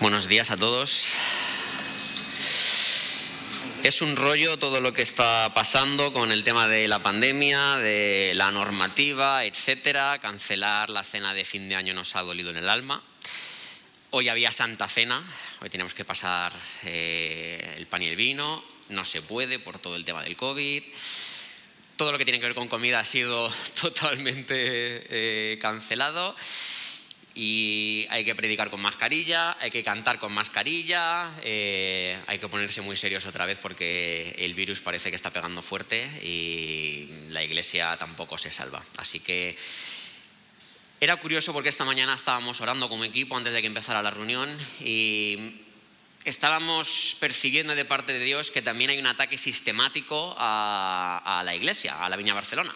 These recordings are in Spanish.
Buenos días a todos. Es un rollo todo lo que está pasando con el tema de la pandemia, de la normativa, etcétera. Cancelar la cena de fin de año nos ha dolido en el alma. Hoy había Santa Cena, hoy tenemos que pasar eh, el pan y el vino. No se puede por todo el tema del COVID. Todo lo que tiene que ver con comida ha sido totalmente eh, cancelado y hay que predicar con mascarilla, hay que cantar con mascarilla, eh, hay que ponerse muy serios otra vez porque el virus parece que está pegando fuerte y la iglesia tampoco se salva. Así que era curioso porque esta mañana estábamos orando como equipo antes de que empezara la reunión y estábamos percibiendo de parte de Dios que también hay un ataque sistemático a, a la iglesia, a la Viña Barcelona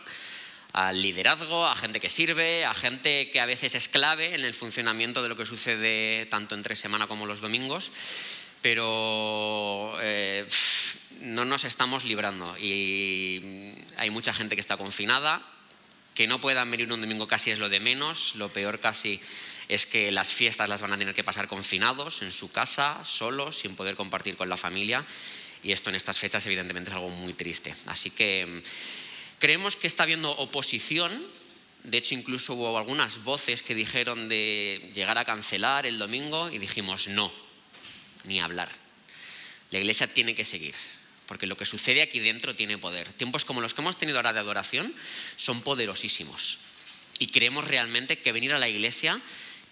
al liderazgo, a gente que sirve, a gente que a veces es clave en el funcionamiento de lo que sucede tanto entre semana como los domingos, pero eh, no nos estamos librando. Y hay mucha gente que está confinada, que no puedan venir un domingo casi es lo de menos, lo peor casi es que las fiestas las van a tener que pasar confinados en su casa, solos, sin poder compartir con la familia. Y esto en estas fechas evidentemente es algo muy triste. Así que Creemos que está habiendo oposición, de hecho incluso hubo algunas voces que dijeron de llegar a cancelar el domingo y dijimos no, ni hablar. La iglesia tiene que seguir, porque lo que sucede aquí dentro tiene poder. Tiempos como los que hemos tenido ahora de adoración son poderosísimos. Y creemos realmente que venir a la iglesia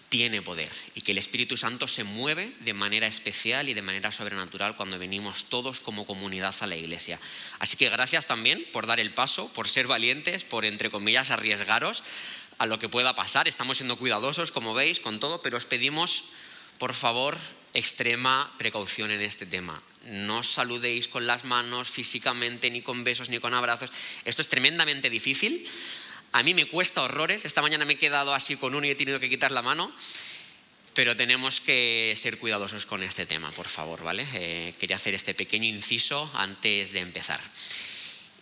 tiene poder y que el Espíritu Santo se mueve de manera especial y de manera sobrenatural cuando venimos todos como comunidad a la iglesia. Así que gracias también por dar el paso, por ser valientes, por, entre comillas, arriesgaros a lo que pueda pasar. Estamos siendo cuidadosos, como veis, con todo, pero os pedimos, por favor, extrema precaución en este tema. No os saludéis con las manos físicamente, ni con besos, ni con abrazos. Esto es tremendamente difícil. A mí me cuesta horrores. Esta mañana me he quedado así con uno y he tenido que quitar la mano. Pero tenemos que ser cuidadosos con este tema, por favor, ¿vale? Eh, quería hacer este pequeño inciso antes de empezar.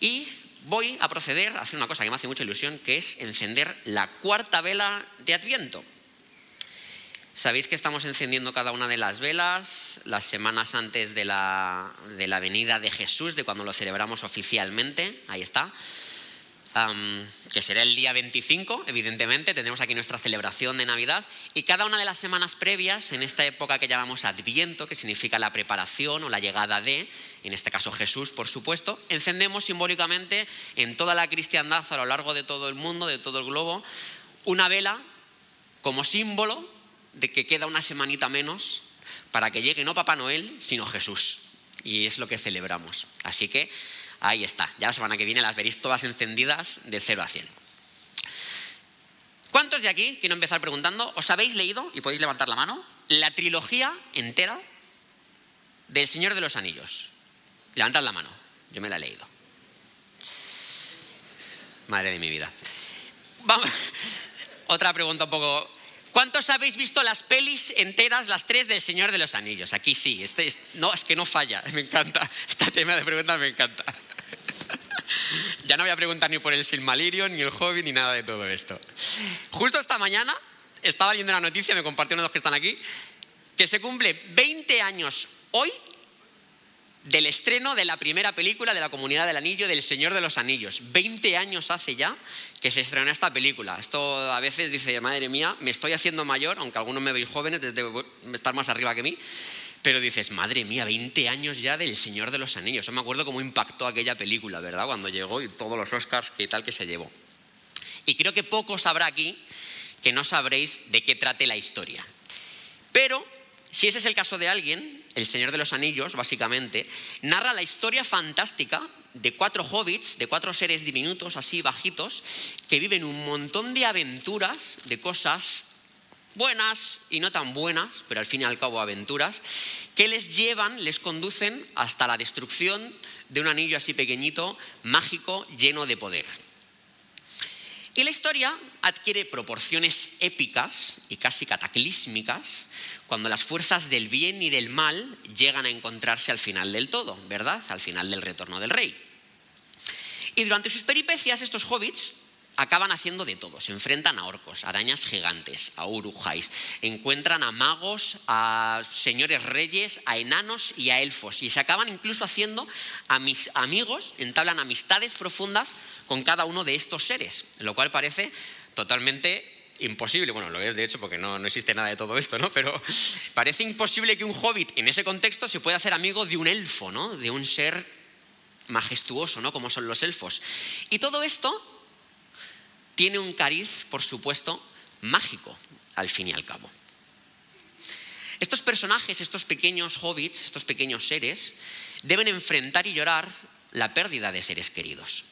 Y voy a proceder a hacer una cosa que me hace mucha ilusión, que es encender la cuarta vela de Adviento. Sabéis que estamos encendiendo cada una de las velas las semanas antes de la, de la venida de Jesús, de cuando lo celebramos oficialmente. Ahí está que será el día 25, evidentemente, tendremos aquí nuestra celebración de Navidad, y cada una de las semanas previas, en esta época que llamamos Adviento, que significa la preparación o la llegada de, en este caso Jesús, por supuesto, encendemos simbólicamente en toda la cristiandad a lo largo de todo el mundo, de todo el globo, una vela como símbolo de que queda una semanita menos para que llegue no Papá Noel, sino Jesús. Y es lo que celebramos. Así que Ahí está, ya la semana que viene las veréis todas encendidas de 0 a 100. ¿Cuántos de aquí, quiero empezar preguntando, os habéis leído, y podéis levantar la mano, la trilogía entera del Señor de los Anillos? Levantad la mano, yo me la he leído. Madre de mi vida. Vamos. Otra pregunta un poco ¿Cuántos habéis visto las pelis enteras, las tres del Señor de los Anillos? Aquí sí, este, no, es que no falla, me encanta. Este tema de preguntas me encanta. ya no voy a preguntar ni por el Silmarillion, ni el Hobbit, ni nada de todo esto. Justo esta mañana estaba leyendo una noticia, me de los que están aquí, que se cumple 20 años hoy del estreno de la primera película de la Comunidad del Anillo, del Señor de los Anillos. 20 años hace ya que se estrenó esta película. Esto a veces dice, madre mía, me estoy haciendo mayor, aunque algunos me veis jóvenes, desde estar más arriba que mí, pero dices, madre mía, 20 años ya del Señor de los Anillos. Yo me acuerdo cómo impactó aquella película, ¿verdad? Cuando llegó y todos los Oscars que tal que se llevó. Y creo que pocos habrá aquí que no sabréis de qué trate la historia. Pero si ese es el caso de alguien, El Señor de los Anillos, básicamente, narra la historia fantástica de cuatro hobbits, de cuatro seres diminutos, así bajitos, que viven un montón de aventuras, de cosas buenas y no tan buenas, pero al fin y al cabo aventuras, que les llevan, les conducen hasta la destrucción de un anillo así pequeñito, mágico, lleno de poder. Y la historia adquiere proporciones épicas y casi cataclísmicas cuando las fuerzas del bien y del mal llegan a encontrarse al final del todo, ¿verdad? Al final del retorno del rey. Y durante sus peripecias, estos hobbits acaban haciendo de todo. Se enfrentan a orcos, arañas gigantes, a urujáis, encuentran a magos, a señores reyes, a enanos y a elfos. Y se acaban incluso haciendo a mis amigos, entablan amistades profundas con cada uno de estos seres, lo cual parece totalmente imposible, bueno, lo es de hecho porque no, no, existe nada de todo esto, ¿no? Pero parece imposible que un hobbit en ese contexto se pueda hacer amigo de un elfo, ¿no? De un ser majestuoso, ¿no? Como son los elfos. Y todo esto tiene un cariz, por supuesto, mágico, al fin y al cabo. Estos personajes, estos pequeños hobbits, estos pequeños seres, deben enfrentar y llorar la pérdida de seres queridos.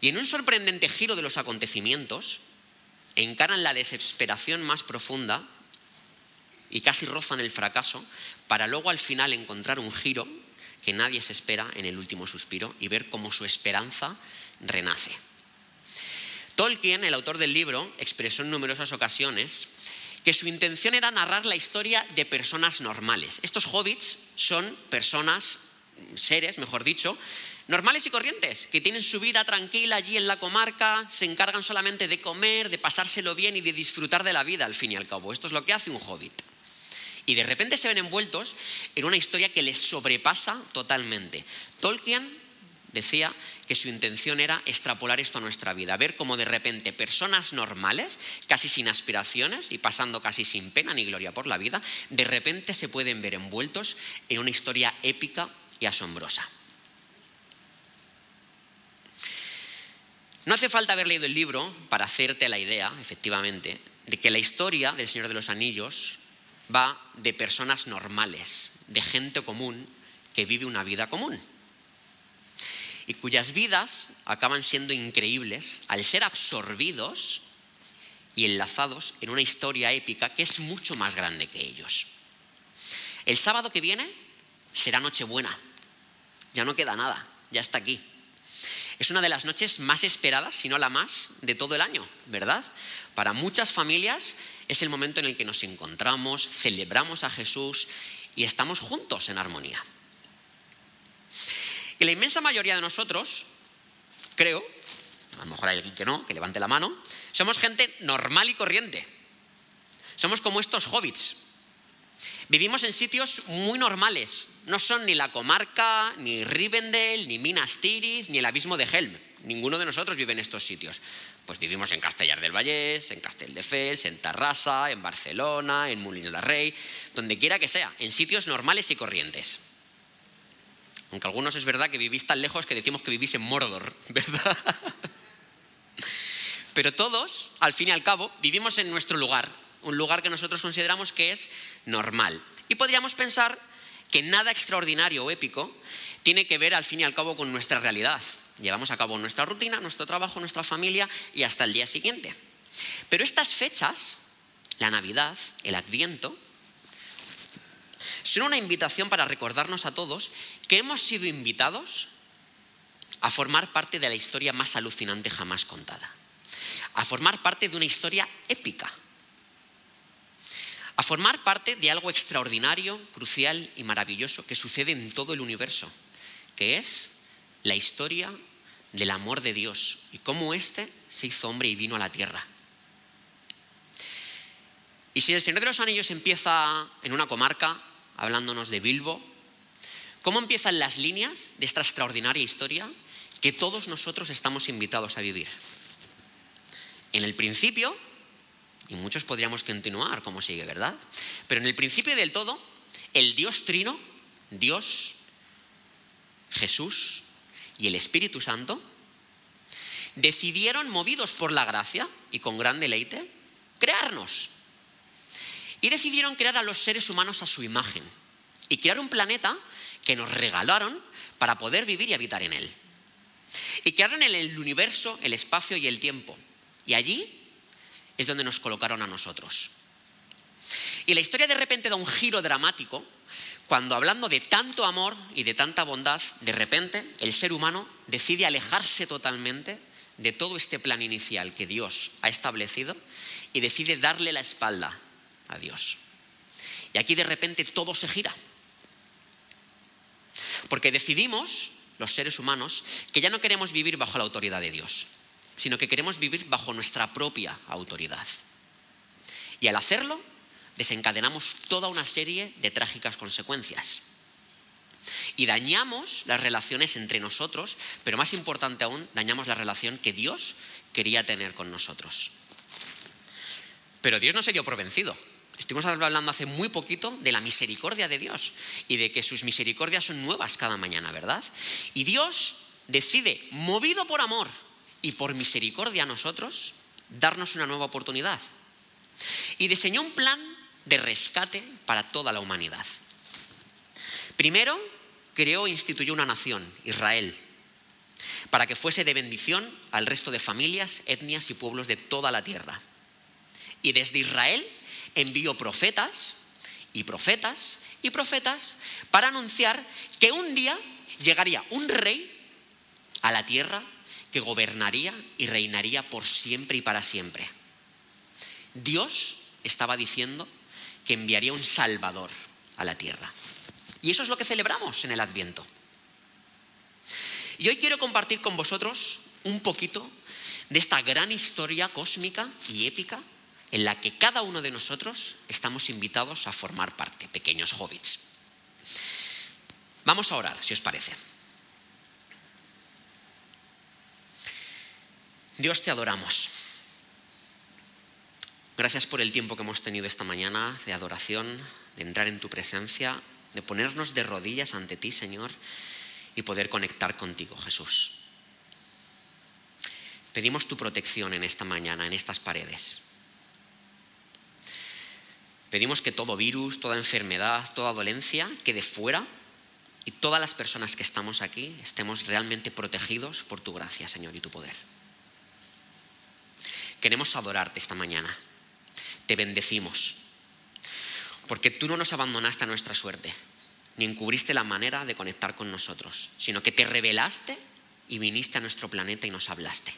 Y en un sorprendente giro de los acontecimientos, encaran la desesperación más profunda y casi rozan el fracaso, para luego al final encontrar un giro que nadie se espera en el último suspiro y ver cómo su esperanza renace. Tolkien, el autor del libro, expresó en numerosas ocasiones que su intención era narrar la historia de personas normales. Estos hobbits son personas, seres, mejor dicho, normales y corrientes, que tienen su vida tranquila allí en la comarca, se encargan solamente de comer, de pasárselo bien y de disfrutar de la vida al fin y al cabo. Esto es lo que hace un hobbit. Y de repente se ven envueltos en una historia que les sobrepasa totalmente. Tolkien decía que su intención era extrapolar esto a nuestra vida, ver cómo de repente personas normales, casi sin aspiraciones y pasando casi sin pena ni gloria por la vida, de repente se pueden ver envueltos en una historia épica y asombrosa. No hace falta haber leído el libro para hacerte la idea, efectivamente, de que la historia del Señor de los Anillos va de personas normales, de gente común que vive una vida común y cuyas vidas acaban siendo increíbles al ser absorbidos y enlazados en una historia épica que es mucho más grande que ellos. El sábado que viene será Nochebuena, ya no queda nada, ya está aquí. Es una de las noches más esperadas, si no la más, de todo el año, ¿verdad? Para muchas familias es el momento en el que nos encontramos, celebramos a Jesús y estamos juntos en armonía. Y la inmensa mayoría de nosotros, creo, a lo mejor hay alguien que no, que levante la mano, somos gente normal y corriente. Somos como estos hobbits. Vivimos en sitios muy normales, no son ni la comarca, ni Rivendell, ni Minas Tirith, ni el abismo de Helm. Ninguno de nosotros vive en estos sitios. Pues vivimos en Castellar del Vallés, en Castelldefels, en Tarrasa, en Barcelona, en Molins de Rey, donde quiera que sea, en sitios normales y corrientes. Aunque algunos es verdad que vivís tan lejos que decimos que vivís en Mordor, ¿verdad? Pero todos, al fin y al cabo, vivimos en nuestro lugar, un lugar que nosotros consideramos que es normal. Y podríamos pensar que nada extraordinario o épico tiene que ver al fin y al cabo con nuestra realidad. Llevamos a cabo nuestra rutina, nuestro trabajo, nuestra familia y hasta el día siguiente. Pero estas fechas, la Navidad, el Adviento, son una invitación para recordarnos a todos que hemos sido invitados a formar parte de la historia más alucinante jamás contada, a formar parte de una historia épica, a formar parte de algo extraordinario, crucial y maravilloso que sucede en todo el universo, que es la historia del amor de Dios y cómo éste se hizo hombre y vino a la tierra. Y si el Señor de los Anillos empieza en una comarca, hablándonos de Bilbo, cómo empiezan las líneas de esta extraordinaria historia que todos nosotros estamos invitados a vivir. En el principio, y muchos podríamos continuar como sigue, ¿verdad? Pero en el principio del todo, el Dios Trino, Dios, Jesús y el Espíritu Santo, decidieron, movidos por la gracia y con gran deleite, crearnos. Y decidieron crear a los seres humanos a su imagen y crear un planeta que nos regalaron para poder vivir y habitar en él. Y crearon el universo, el espacio y el tiempo. Y allí es donde nos colocaron a nosotros. Y la historia de repente da un giro dramático cuando hablando de tanto amor y de tanta bondad, de repente el ser humano decide alejarse totalmente de todo este plan inicial que Dios ha establecido y decide darle la espalda a Dios. Y aquí de repente todo se gira. Porque decidimos, los seres humanos, que ya no queremos vivir bajo la autoridad de Dios, sino que queremos vivir bajo nuestra propia autoridad. Y al hacerlo, desencadenamos toda una serie de trágicas consecuencias. Y dañamos las relaciones entre nosotros, pero más importante aún, dañamos la relación que Dios quería tener con nosotros. Pero Dios no se dio por vencido. Estuvimos hablando hace muy poquito de la misericordia de Dios y de que sus misericordias son nuevas cada mañana, ¿verdad? Y Dios decide, movido por amor y por misericordia a nosotros, darnos una nueva oportunidad. Y diseñó un plan de rescate para toda la humanidad. Primero, creó e instituyó una nación, Israel, para que fuese de bendición al resto de familias, etnias y pueblos de toda la tierra. Y desde Israel envió profetas y profetas y profetas para anunciar que un día llegaría un rey a la tierra que gobernaría y reinaría por siempre y para siempre. Dios estaba diciendo que enviaría un Salvador a la tierra. Y eso es lo que celebramos en el Adviento. Y hoy quiero compartir con vosotros un poquito de esta gran historia cósmica y épica en la que cada uno de nosotros estamos invitados a formar parte, pequeños hobbits. Vamos a orar, si os parece. Dios te adoramos. Gracias por el tiempo que hemos tenido esta mañana de adoración, de entrar en tu presencia, de ponernos de rodillas ante ti, Señor, y poder conectar contigo, Jesús. Pedimos tu protección en esta mañana, en estas paredes. Pedimos que todo virus, toda enfermedad, toda dolencia quede fuera y todas las personas que estamos aquí estemos realmente protegidos por tu gracia, Señor, y tu poder. Queremos adorarte esta mañana. Te bendecimos. Porque tú no nos abandonaste a nuestra suerte, ni encubriste la manera de conectar con nosotros, sino que te revelaste y viniste a nuestro planeta y nos hablaste.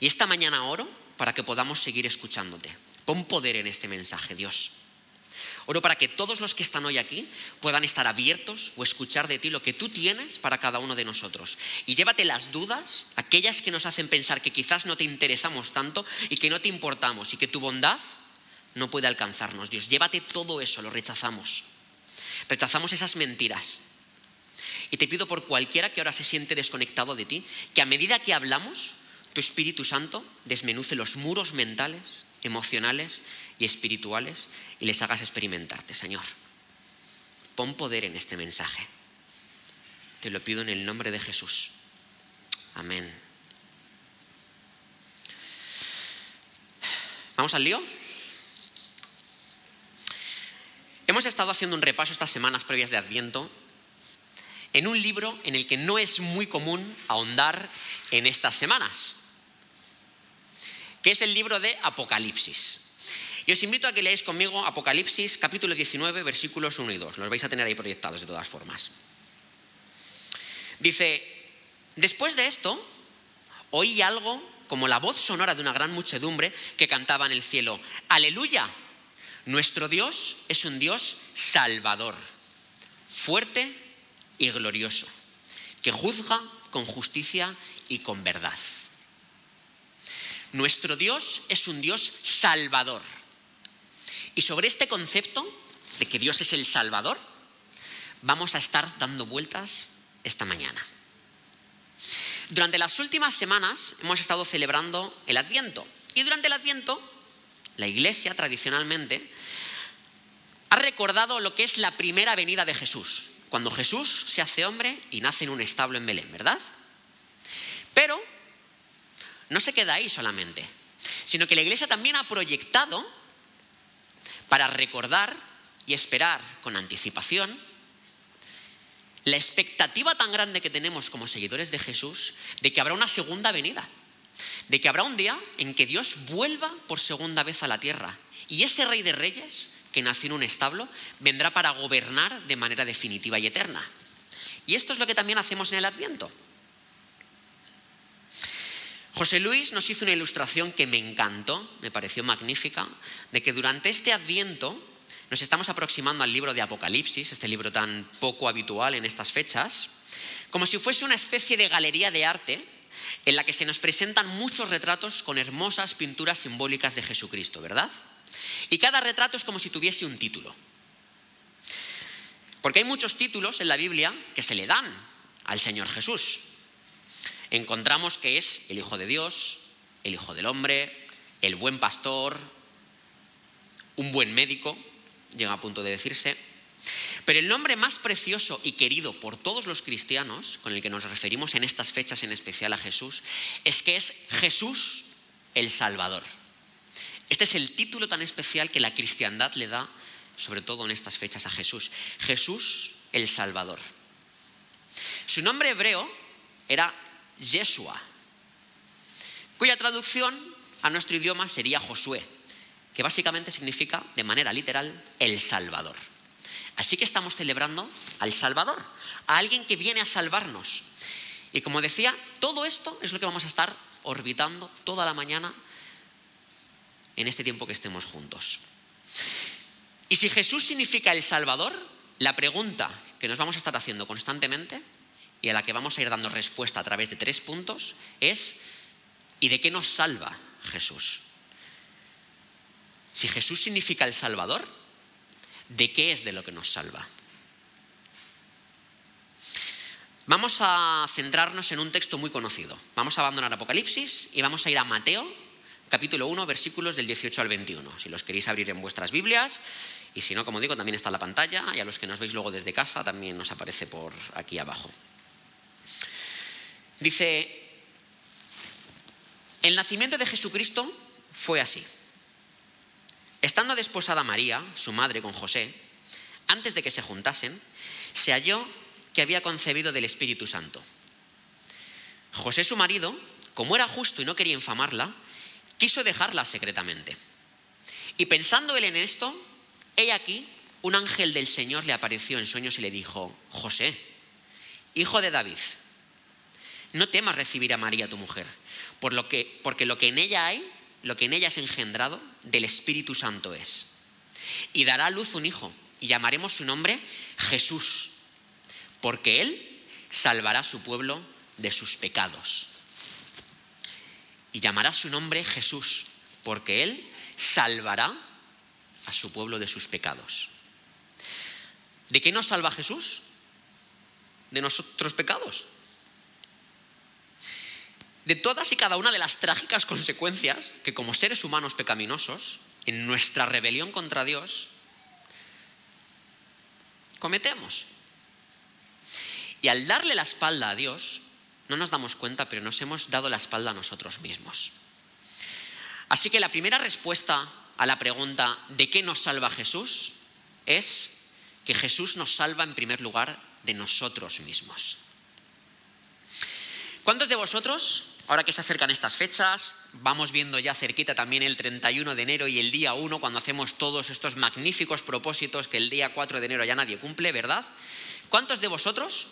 Y esta mañana oro para que podamos seguir escuchándote. Pon poder en este mensaje, Dios. Oro para que todos los que están hoy aquí puedan estar abiertos o escuchar de ti lo que tú tienes para cada uno de nosotros. Y llévate las dudas, aquellas que nos hacen pensar que quizás no te interesamos tanto y que no te importamos y que tu bondad no puede alcanzarnos. Dios, llévate todo eso, lo rechazamos. Rechazamos esas mentiras. Y te pido por cualquiera que ahora se siente desconectado de ti, que a medida que hablamos, tu Espíritu Santo desmenuce los muros mentales, emocionales y espirituales y les hagas experimentarte, Señor. Pon poder en este mensaje. Te lo pido en el nombre de Jesús. Amén. ¿Vamos al lío? Hemos estado haciendo un repaso estas semanas previas de Adviento en un libro en el que no es muy común ahondar en estas semanas, que es el libro de Apocalipsis. Y os invito a que leáis conmigo Apocalipsis capítulo 19 versículos 1 y 2. Los vais a tener ahí proyectados de todas formas. Dice, después de esto, oí algo como la voz sonora de una gran muchedumbre que cantaba en el cielo, aleluya, nuestro Dios es un Dios salvador, fuerte y glorioso, que juzga con justicia y con verdad. Nuestro Dios es un Dios salvador. Y sobre este concepto de que Dios es el Salvador, vamos a estar dando vueltas esta mañana. Durante las últimas semanas hemos estado celebrando el Adviento. Y durante el Adviento, la Iglesia tradicionalmente ha recordado lo que es la primera venida de Jesús, cuando Jesús se hace hombre y nace en un establo en Belén, ¿verdad? Pero no se queda ahí solamente, sino que la Iglesia también ha proyectado para recordar y esperar con anticipación la expectativa tan grande que tenemos como seguidores de Jesús de que habrá una segunda venida, de que habrá un día en que Dios vuelva por segunda vez a la tierra y ese rey de reyes que nació en un establo vendrá para gobernar de manera definitiva y eterna. Y esto es lo que también hacemos en el Adviento. José Luis nos hizo una ilustración que me encantó, me pareció magnífica, de que durante este adviento nos estamos aproximando al libro de Apocalipsis, este libro tan poco habitual en estas fechas, como si fuese una especie de galería de arte en la que se nos presentan muchos retratos con hermosas pinturas simbólicas de Jesucristo, ¿verdad? Y cada retrato es como si tuviese un título. Porque hay muchos títulos en la Biblia que se le dan al Señor Jesús. Encontramos que es el Hijo de Dios, el Hijo del Hombre, el buen pastor, un buen médico, llega a punto de decirse. Pero el nombre más precioso y querido por todos los cristianos, con el que nos referimos en estas fechas en especial a Jesús, es que es Jesús el Salvador. Este es el título tan especial que la cristiandad le da, sobre todo en estas fechas, a Jesús. Jesús el Salvador. Su nombre hebreo era Yeshua, cuya traducción a nuestro idioma sería Josué, que básicamente significa, de manera literal, el Salvador. Así que estamos celebrando al Salvador, a alguien que viene a salvarnos. Y como decía, todo esto es lo que vamos a estar orbitando toda la mañana en este tiempo que estemos juntos. Y si Jesús significa el Salvador, la pregunta que nos vamos a estar haciendo constantemente y a la que vamos a ir dando respuesta a través de tres puntos es, ¿y de qué nos salva Jesús? Si Jesús significa el Salvador, ¿de qué es de lo que nos salva? Vamos a centrarnos en un texto muy conocido. Vamos a abandonar Apocalipsis y vamos a ir a Mateo capítulo 1, versículos del 18 al 21. Si los queréis abrir en vuestras Biblias, y si no, como digo, también está en la pantalla, y a los que nos veis luego desde casa también nos aparece por aquí abajo. Dice, el nacimiento de Jesucristo fue así. Estando desposada María, su madre, con José, antes de que se juntasen, se halló que había concebido del Espíritu Santo. José, su marido, como era justo y no quería infamarla, quiso dejarla secretamente. Y pensando él en esto, he aquí, un ángel del Señor le apareció en sueños y le dijo, José, hijo de David, no temas recibir a María tu mujer, porque lo que en ella hay, lo que en ella es engendrado, del Espíritu Santo es. Y dará a luz un hijo, y llamaremos su nombre Jesús, porque él salvará a su pueblo de sus pecados y llamará su nombre Jesús, porque Él salvará a su pueblo de sus pecados. ¿De qué nos salva Jesús? De nuestros pecados. De todas y cada una de las trágicas consecuencias que como seres humanos pecaminosos, en nuestra rebelión contra Dios, cometemos. Y al darle la espalda a Dios, no nos damos cuenta, pero nos hemos dado la espalda a nosotros mismos. Así que la primera respuesta a la pregunta ¿de qué nos salva Jesús? es que Jesús nos salva en primer lugar de nosotros mismos. ¿Cuántos de vosotros, ahora que se acercan estas fechas, vamos viendo ya cerquita también el 31 de enero y el día 1, cuando hacemos todos estos magníficos propósitos que el día 4 de enero ya nadie cumple, ¿verdad? ¿Cuántos de vosotros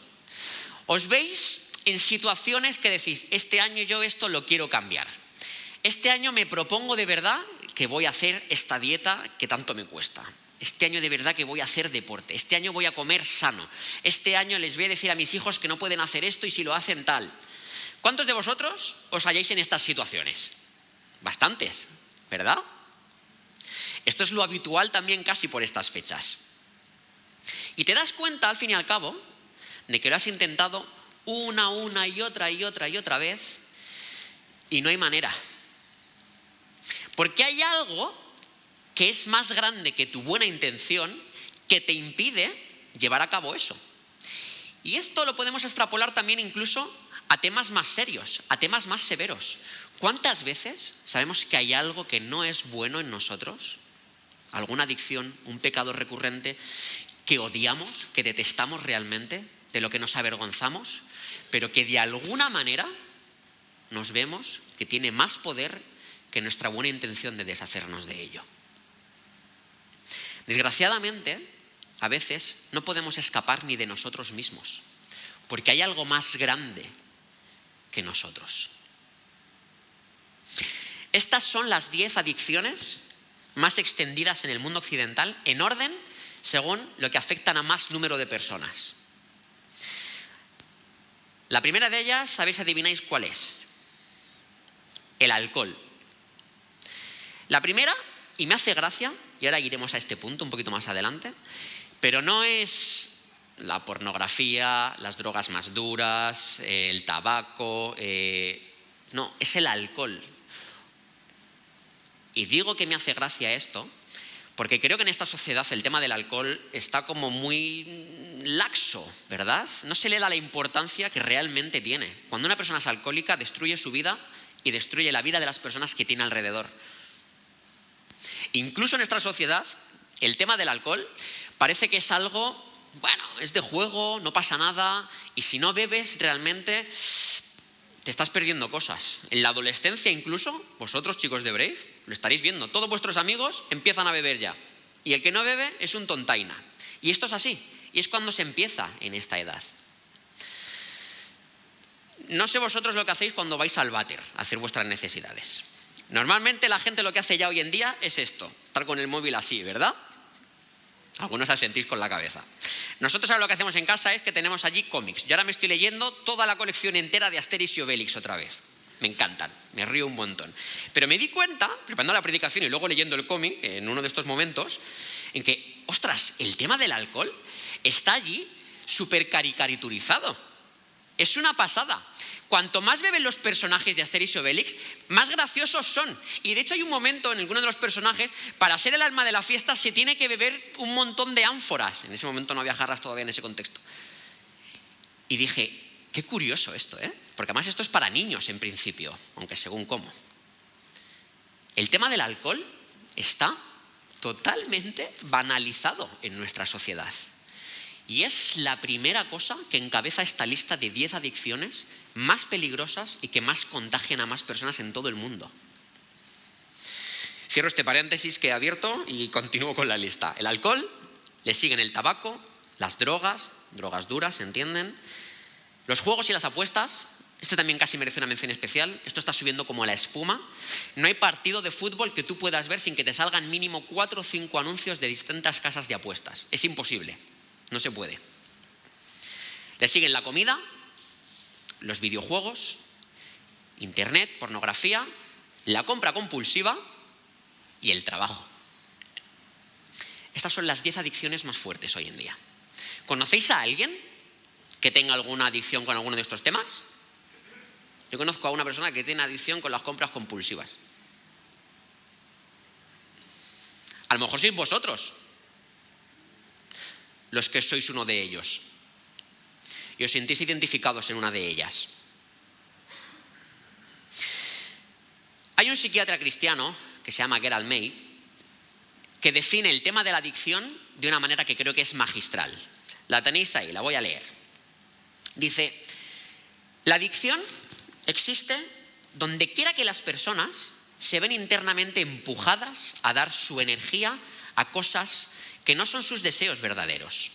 os veis en situaciones que decís, este año yo esto lo quiero cambiar. Este año me propongo de verdad que voy a hacer esta dieta que tanto me cuesta. Este año de verdad que voy a hacer deporte. Este año voy a comer sano. Este año les voy a decir a mis hijos que no pueden hacer esto y si lo hacen tal. ¿Cuántos de vosotros os halláis en estas situaciones? Bastantes, ¿verdad? Esto es lo habitual también casi por estas fechas. Y te das cuenta, al fin y al cabo, de que lo has intentado una, una y otra y otra y otra vez y no hay manera. Porque hay algo que es más grande que tu buena intención que te impide llevar a cabo eso. Y esto lo podemos extrapolar también incluso a temas más serios, a temas más severos. ¿Cuántas veces sabemos que hay algo que no es bueno en nosotros? ¿Alguna adicción, un pecado recurrente que odiamos, que detestamos realmente, de lo que nos avergonzamos? pero que de alguna manera nos vemos que tiene más poder que nuestra buena intención de deshacernos de ello. Desgraciadamente, a veces no podemos escapar ni de nosotros mismos, porque hay algo más grande nosotros. Estas son las diez adicciones más extendidas en el mundo occidental, en orden según lo que afectan a más número de personas. La primera de ellas, ¿sabéis, adivináis cuál es? el alcohol. La primera, y me hace gracia, y ahora iremos a este punto un poquito más adelante, pero no es la pornografía, las drogas más duras, el tabaco, eh, no, es el alcohol. Y digo que me hace gracia esto, porque creo que en esta sociedad el tema del alcohol está como muy laxo, ¿verdad? No se le da la importancia que realmente tiene. Cuando una persona es alcohólica, destruye su vida y destruye la vida de las personas que tiene alrededor. Incluso en nuestra sociedad, el tema del alcohol parece que es algo, bueno, es de juego, no pasa nada, y si no bebes realmente te estás perdiendo cosas. En la adolescencia incluso, vosotros chicos de Brave, lo estaréis viendo, todos vuestros amigos empiezan a beber ya, y el que no bebe es un tontaina. Y esto es así, y es cuando se empieza en esta edad. No sé vosotros lo que hacéis cuando vais al váter a hacer vuestras necesidades. Normalmente la gente lo que hace ya hoy en día es esto, estar con el móvil así, ¿verdad? Algunos asentís con la cabeza. Nosotros ahora lo que hacemos en casa es que tenemos allí cómics. Yo ahora me estoy leyendo toda la colección entera de Asterix y Obelix otra vez. Me encantan, me río un montón. Pero me di cuenta, preparando la predicación y luego leyendo el cómic en uno de estos momentos, en que, ostras, el tema del alcohol está allí súper caricaturizado. Es una pasada. Cuanto más beben los personajes de Asterix y Obelix, más graciosos son. Y de hecho hay un momento en alguno de los personajes, para ser el alma de la fiesta se tiene que beber un montón de ánforas. En ese momento no había jarras todavía en ese contexto. Y dije, qué curioso esto, ¿eh? Porque además esto es para niños en principio, aunque según cómo. El tema del alcohol está totalmente banalizado en nuestra sociedad. Y es la primera cosa que encabeza esta lista de 10 adicciones más peligrosas y que más contagian a más personas en todo el mundo. Cierro este paréntesis que he abierto y continúo con la lista. El alcohol, le siguen el tabaco, las drogas, drogas duras, ¿se entienden? Los juegos y las apuestas, esto también casi merece una mención especial. Esto está subiendo como la espuma. No hay partido de fútbol que tú puedas ver sin que te salgan mínimo cuatro o cinco anuncios de distintas casas de apuestas. Es imposible. No se puede. Le siguen la comida, los videojuegos, internet, pornografía, la compra compulsiva y el trabajo. Estas son las 10 adicciones más fuertes hoy en día. ¿Conocéis a alguien que tenga alguna adicción con alguno de estos temas? Yo conozco a una persona que tiene adicción con las compras compulsivas. A lo mejor sois vosotros, los que sois uno de ellos. Y os sentís identificados en una de ellas. Hay un psiquiatra cristiano que se llama Gerald May que define el tema de la adicción de una manera que creo que es magistral. La tenéis ahí, la voy a leer. Dice, la adicción existe donde quiera que las personas se ven internamente empujadas a dar su energía a cosas que no son sus deseos verdaderos.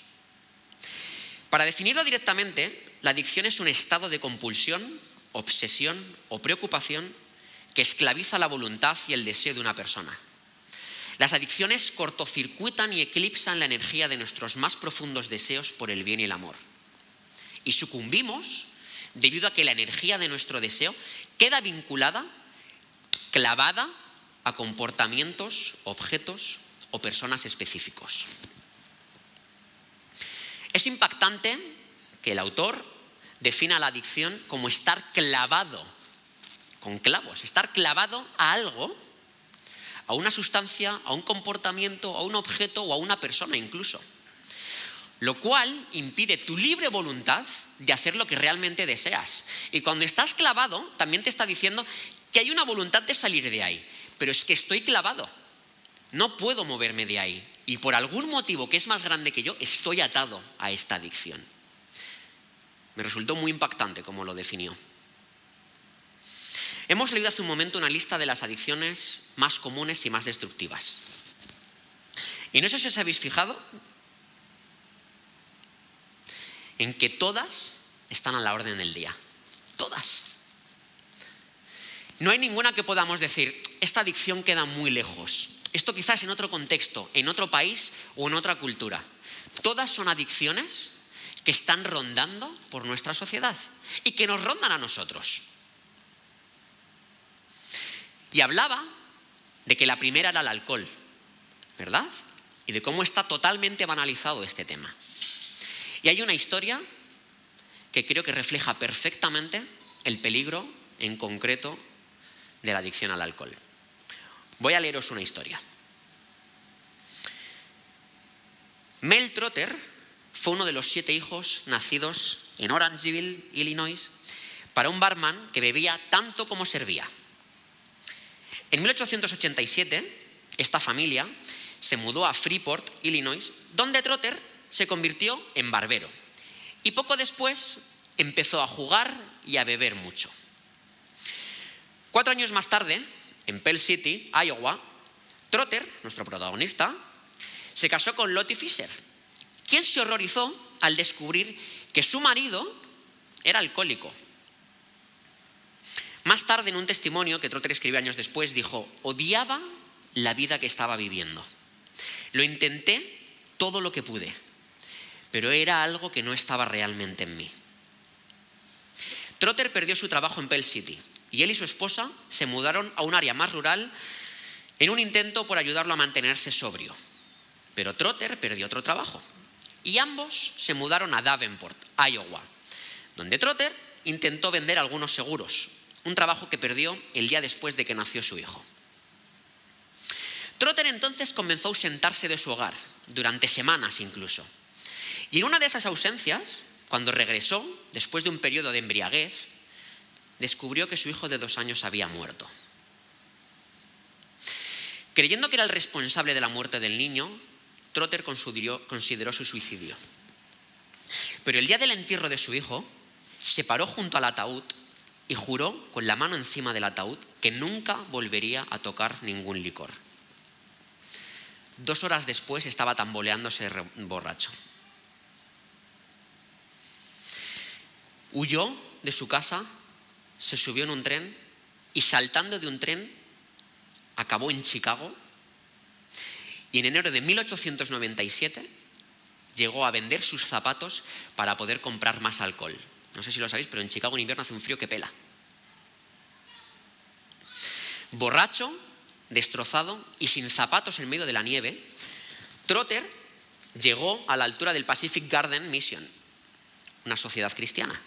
Para definirlo directamente, la adicción es un estado de compulsión, obsesión o preocupación que esclaviza la voluntad y el deseo de una persona. Las adicciones cortocircuitan y eclipsan la energía de nuestros más profundos deseos por el bien y el amor. Y sucumbimos debido a que la energía de nuestro deseo queda vinculada, clavada a comportamientos, objetos o personas específicos. Es impactante que el autor defina la adicción como estar clavado, con clavos, estar clavado a algo, a una sustancia, a un comportamiento, a un objeto o a una persona incluso. Lo cual impide tu libre voluntad de hacer lo que realmente deseas. Y cuando estás clavado, también te está diciendo que hay una voluntad de salir de ahí, pero es que estoy clavado. No puedo moverme de ahí. Y por algún motivo que es más grande que yo, estoy atado a esta adicción. Me resultó muy impactante como lo definió. Hemos leído hace un momento una lista de las adicciones más comunes y más destructivas. Y no sé si os habéis fijado en que todas están a la orden del día. Todas. No hay ninguna que podamos decir, esta adicción queda muy lejos. Esto quizás en otro contexto, en otro país o en otra cultura. Todas son adicciones que están rondando por nuestra sociedad y que nos rondan a nosotros. Y hablaba de que la primera era el alcohol, ¿verdad? Y de cómo está totalmente banalizado este tema. Y hay una historia que creo que refleja perfectamente el peligro en concreto de la adicción al alcohol. Voy a leeros una historia. Mel Trotter fue uno de los siete hijos nacidos en Orangeville, Illinois, para un barman que bebía tanto como servía. En 1887, esta familia se mudó a Freeport, Illinois, donde Trotter se convirtió en barbero. Y poco después empezó a jugar y a beber mucho. Cuatro años más tarde, en Pell City, Iowa, Trotter, nuestro protagonista, se casó con Lottie Fisher, quien se horrorizó al descubrir que su marido era alcohólico. Más tarde, en un testimonio que Trotter escribió años después, dijo, odiaba la vida que estaba viviendo. Lo intenté todo lo que pude, pero era algo que no estaba realmente en mí. Trotter perdió su trabajo en Pell City y él y su esposa se mudaron a un área más rural en un intento por ayudarlo a mantenerse sobrio. Pero Trotter perdió otro trabajo y ambos se mudaron a Davenport, Iowa, donde Trotter intentó vender algunos seguros, un trabajo que perdió el día después de que nació su hijo. Trotter entonces comenzó a ausentarse de su hogar, durante semanas incluso. Y en una de esas ausencias, cuando regresó, después de un periodo de embriaguez, descubrió que su hijo de dos años había muerto. Creyendo que era el responsable de la muerte del niño, Trotter consideró, su suicidio. Pero el día del entierro de su hijo, se paró junto al ataúd y juró con la mano encima del ataúd que nunca volvería a tocar ningún licor. Dos horas después estaba tamboleándose borracho. Huyó de su casa, se subió en un tren y saltando de un tren acabó en Chicago y en enero de 1897 llegó a vender sus zapatos para poder comprar más alcohol. No sé si lo sabéis, pero en Chicago en invierno hace un frío que pela. Borracho, destrozado y sin zapatos en medio de la nieve, Trotter llegó a la altura del Pacific Garden Mission, una sociedad cristiana,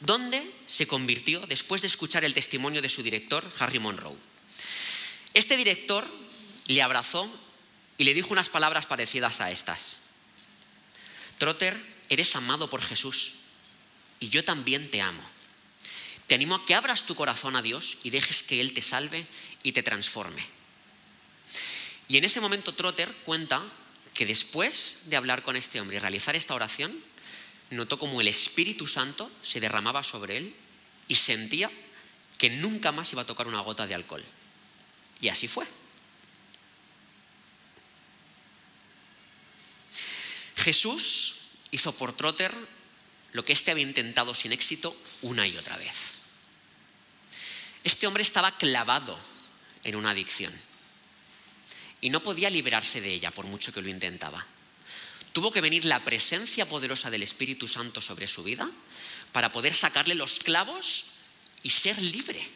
donde se convirtió después de escuchar el testimonio de su director, Harry Monroe. Este director le abrazó y le dijo unas palabras parecidas a estas. Trotter, eres amado por Jesús y yo también te amo. Te animo a que abras tu corazón a Dios y dejes que Él te salve y te transforme. Y en ese momento Trotter cuenta que después de hablar con este hombre y realizar esta oración, notó como el Espíritu Santo se derramaba sobre él y sentía que nunca más iba a tocar una gota de alcohol. Y así fue. Jesús hizo por Trotter lo que éste había intentado sin éxito una y otra vez. Este hombre estaba clavado en una adicción y no podía liberarse de ella por mucho que lo intentaba. Tuvo que venir la presencia poderosa del Espíritu Santo sobre su vida para poder sacarle los clavos y ser libre.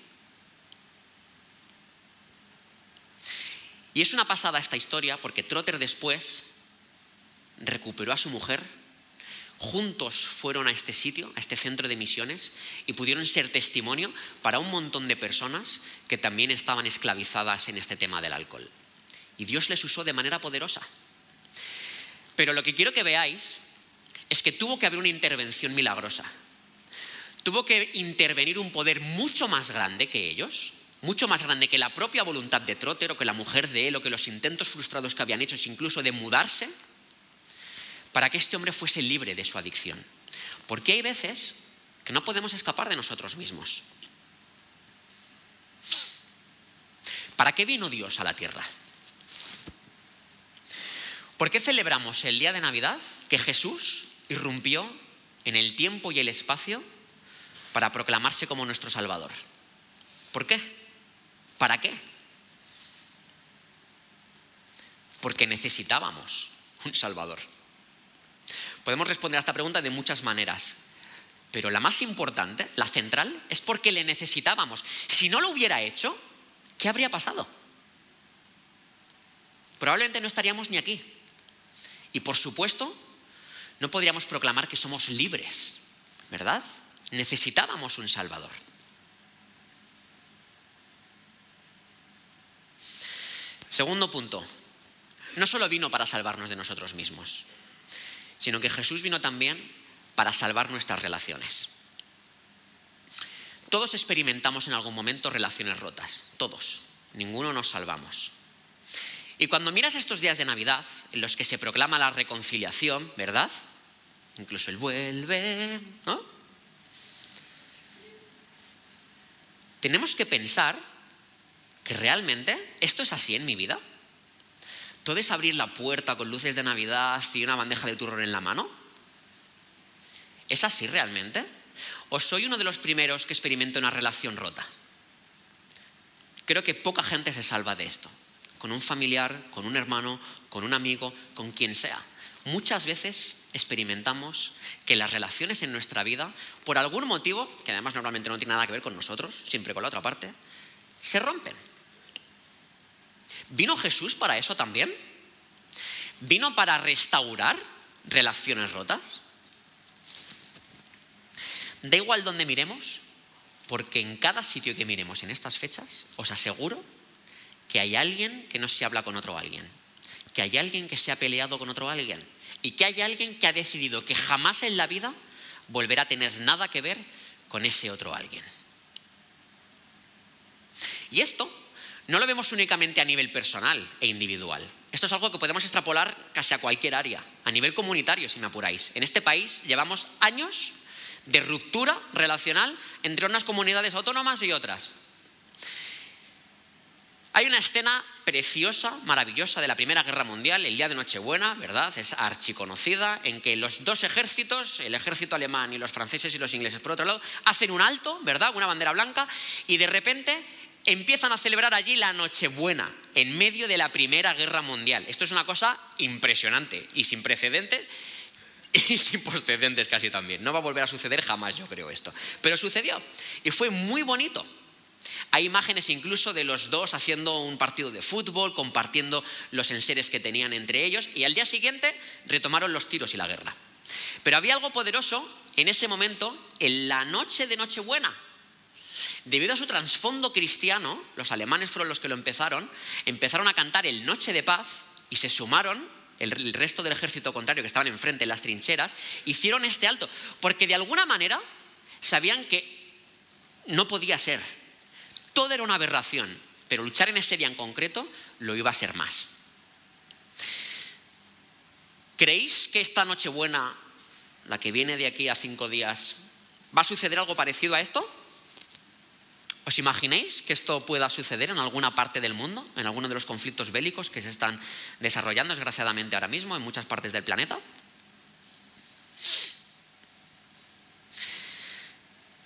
Y es una pasada esta historia porque Trotter después recuperó a su mujer, juntos fueron a este sitio, a este centro de misiones, y pudieron ser testimonio para un montón de personas que también estaban esclavizadas en este tema del alcohol. Y Dios les usó de manera poderosa. Pero lo que quiero que veáis es que tuvo que haber una intervención milagrosa. Tuvo que intervenir un poder mucho más grande que ellos, mucho más grande que la propia voluntad de Trotter o que la mujer de él o que los intentos frustrados que habían hecho, incluso de mudarse para que este hombre fuese libre de su adicción. Porque hay veces que no podemos escapar de nosotros mismos. ¿Para qué vino Dios a la tierra? ¿Por qué celebramos el día de Navidad que Jesús irrumpió en el tiempo y el espacio para proclamarse como nuestro Salvador? ¿Por qué? ¿Para qué? Porque necesitábamos un Salvador. Podemos responder a esta pregunta de muchas maneras, pero la más importante, la central, es porque le necesitábamos. Si no lo hubiera hecho, ¿qué habría pasado? Probablemente no estaríamos ni aquí. Y por supuesto, no podríamos proclamar que somos libres, ¿verdad? Necesitábamos un Salvador. Segundo punto, no solo vino para salvarnos de nosotros mismos, sino que Jesús vino también para salvar nuestras relaciones. Todos experimentamos en algún momento relaciones rotas, todos, ninguno nos salvamos. Y cuando miras estos días de Navidad, en los que se proclama la reconciliación, ¿verdad? Incluso el vuelve, ¿no? Tenemos que pensar que realmente esto es así en mi vida. ¿Todo es abrir la puerta con luces de Navidad y una bandeja de turrón en la mano? ¿Es así realmente? ¿O soy uno de los primeros que experimenta una relación rota? Creo que poca gente se salva de esto. Con un familiar, con un hermano, con un amigo, con quien sea. Muchas veces experimentamos que las relaciones en nuestra vida, por algún motivo, que además normalmente no tiene nada que ver con nosotros, siempre con la otra parte, se rompen. ¿Vino Jesús para eso también? ¿Vino para restaurar relaciones rotas? Da igual donde miremos, porque en cada sitio que miremos en estas fechas, os aseguro que hay alguien que no se habla con otro alguien, que hay alguien que se ha peleado con otro alguien y que hay alguien que ha decidido que jamás en la vida volverá a tener nada que ver con ese otro alguien. Y esto no lo vemos únicamente a nivel personal e individual. Esto es algo que podemos extrapolar casi a cualquier área, a nivel comunitario, si me apuráis. En este país llevamos años de ruptura relacional entre unas comunidades autónomas y otras. Hay una escena preciosa, maravillosa de la Primera Guerra Mundial, el día de Nochebuena, ¿verdad? Es archiconocida, en que los dos ejércitos, el ejército alemán y los franceses y los ingleses, por otro lado, hacen un alto, ¿verdad? Una bandera blanca, y de repente empiezan a celebrar allí la Nochebuena, en medio de la Primera Guerra Mundial. Esto es una cosa impresionante y sin precedentes y sin precedentes casi también. No va a volver a suceder jamás, yo creo esto. Pero sucedió y fue muy bonito. Hay imágenes incluso de los dos haciendo un partido de fútbol, compartiendo los enseres que tenían entre ellos y al día siguiente retomaron los tiros y la guerra. Pero había algo poderoso en ese momento, en la noche de Nochebuena, Debido a su trasfondo cristiano, los alemanes fueron los que lo empezaron, empezaron a cantar el Noche de Paz y se sumaron el resto del ejército contrario que estaban enfrente en las trincheras, hicieron este alto, porque de alguna manera sabían que no podía ser. Todo era una aberración, pero luchar en ese día en concreto lo iba a ser más. ¿Creéis que esta Nochebuena, la que viene de aquí a cinco días, va a suceder algo parecido a esto? ¿Os imagináis que esto pueda suceder en alguna parte del mundo, en alguno de los conflictos bélicos que se están desarrollando desgraciadamente ahora mismo en muchas partes del planeta?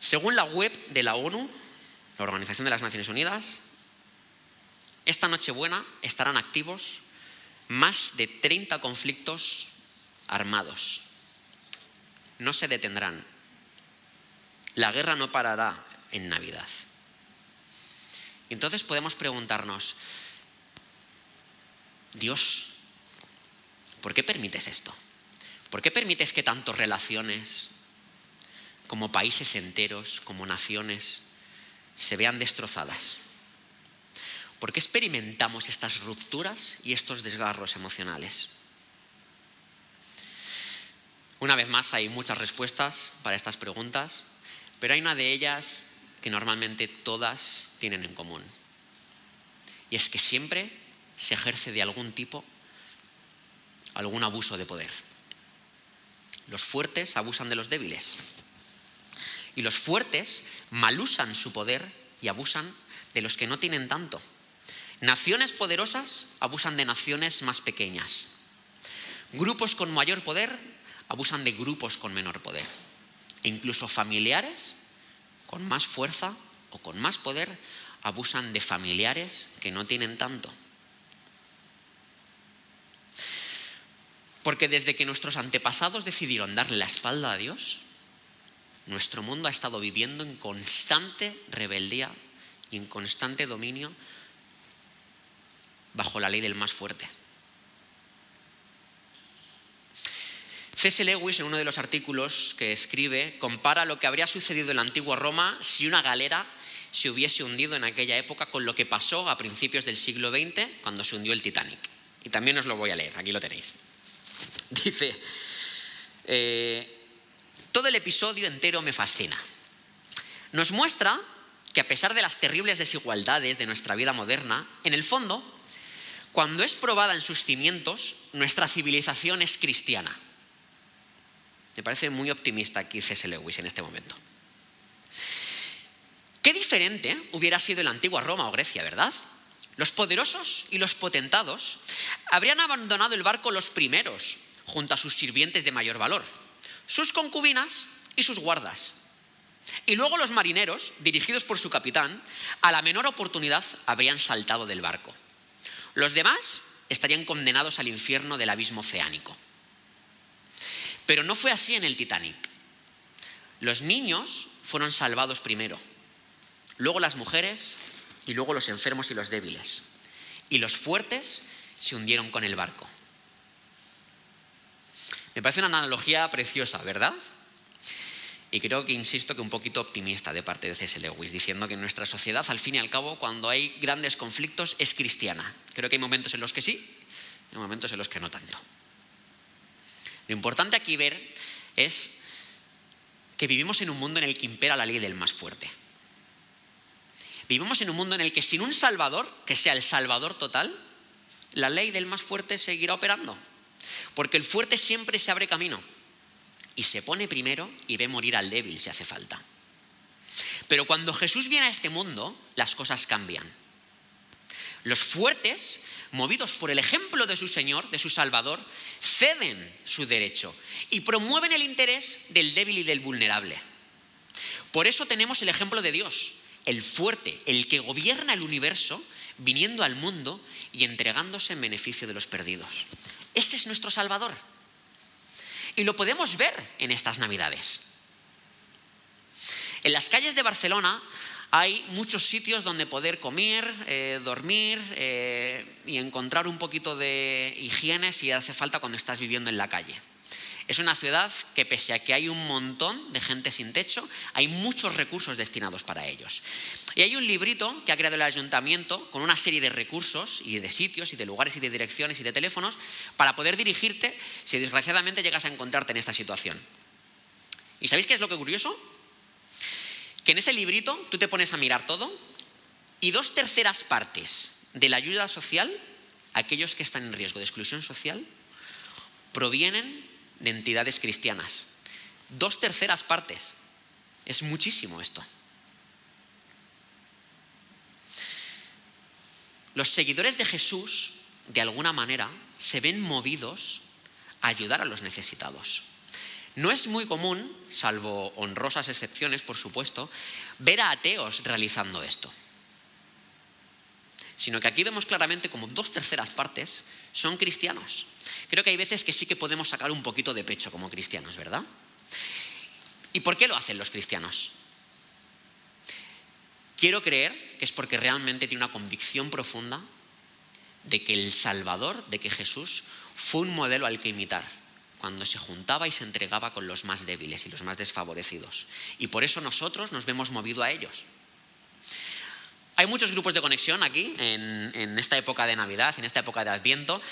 Según la web de la ONU, la Organización de las Naciones Unidas, esta Nochebuena estarán activos más de 30 conflictos armados. No se detendrán. La guerra no parará en Navidad. Entonces podemos preguntarnos, Dios, ¿por qué permites esto? ¿Por qué permites que tantas relaciones, como países enteros, como naciones, se vean destrozadas? ¿Por qué experimentamos estas rupturas y estos desgarros emocionales? Una vez más, hay muchas respuestas para estas preguntas, pero hay una de ellas que normalmente todas tienen en común. Y es que siempre se ejerce de algún tipo algún abuso de poder. Los fuertes abusan de los débiles. Y los fuertes malusan su poder y abusan de los que no tienen tanto. Naciones poderosas abusan de naciones más pequeñas. Grupos con mayor poder abusan de grupos con menor poder. E incluso familiares con más fuerza o con más poder abusan de familiares que no tienen tanto. Porque desde que nuestros antepasados decidieron darle la espalda a Dios, nuestro mundo ha estado viviendo en constante rebeldía y en constante dominio bajo la ley del más fuerte. C.S. Lewis, en uno de los artículos que escribe, compara lo que habría sucedido en la antigua Roma si una galera se hubiese hundido en aquella época con lo que pasó a principios del siglo XX cuando se hundió el Titanic. Y también os lo voy a leer, aquí lo tenéis. Dice, eh, todo el episodio entero me fascina. Nos muestra que a pesar de las terribles desigualdades de nuestra vida moderna, en el fondo, cuando es probada en sus cimientos, nuestra civilización es cristiana. Me parece muy optimista aquí C.S. Lewis en este momento. Qué diferente hubiera sido la antigua Roma o Grecia, ¿verdad? Los poderosos y los potentados habrían abandonado el barco los primeros, junto a sus sirvientes de mayor valor, sus concubinas y sus guardas. Y luego los marineros, dirigidos por su capitán, a la menor oportunidad habrían saltado del barco. Los demás estarían condenados al infierno del abismo oceánico. Pero no fue así en el Titanic. Los niños fueron salvados primero, luego las mujeres y luego los enfermos y los débiles. Y los fuertes se hundieron con el barco. Me parece una analogía preciosa, ¿verdad? Y creo que, insisto, que un poquito optimista de parte de C.S. Lewis, diciendo que nuestra sociedad, al fin y al cabo, cuando hay grandes conflictos, es cristiana. Creo que hay momentos en los que sí y momentos en los que no tanto. Lo importante aquí ver es que vivimos en un mundo en el que impera la ley del más fuerte. Vivimos en un mundo en el que sin un salvador, que sea el salvador total, la ley del más fuerte seguirá operando. Porque el fuerte siempre se abre camino y se pone primero y ve morir al débil si hace falta. Pero cuando Jesús viene a este mundo, las cosas cambian. Los fuertes movidos por el ejemplo de su Señor, de su Salvador, ceden su derecho y promueven el interés del débil y del vulnerable. Por eso tenemos el ejemplo de Dios, el fuerte, el que gobierna el universo, viniendo al mundo y entregándose en beneficio de los perdidos. Ese es nuestro Salvador. Y lo podemos ver en estas Navidades. En las calles de Barcelona hay muchos sitios donde poder comer, eh, dormir eh, y encontrar un poquito de higiene si hace falta cuando estás viviendo en la calle. Es una ciudad que pese a que hay un montón de gente sin techo, hay muchos recursos destinados para ellos. Y hay un librito que ha creado el ayuntamiento con una serie de recursos y de sitios y de lugares y de direcciones y de teléfonos para poder dirigirte si desgraciadamente llegas a encontrarte en esta situación. ¿Y sabéis qué es lo que curioso? que en ese librito tú te pones a mirar todo y dos terceras partes de la ayuda social, aquellos que están en riesgo de exclusión social, provienen de entidades cristianas. Dos terceras partes. Es muchísimo esto. Los seguidores de Jesús, de alguna manera, se ven movidos a ayudar a los necesitados. No es muy común, salvo honrosas excepciones, por supuesto, ver a ateos realizando esto. Sino que aquí vemos claramente como dos terceras partes son cristianos. Creo que hay veces que sí que podemos sacar un poquito de pecho como cristianos, ¿verdad? ¿Y por qué lo hacen los cristianos? Quiero creer que es porque realmente tiene una convicción profunda de que el Salvador, de que Jesús, fue un modelo al que imitar cuando se juntaba y se entregaba con los más débiles y los más desfavorecidos. Y por eso nosotros nos vemos movido a ellos. Hay muchos grupos de conexión aquí, en, esta época de Navidad, en esta época de Adviento.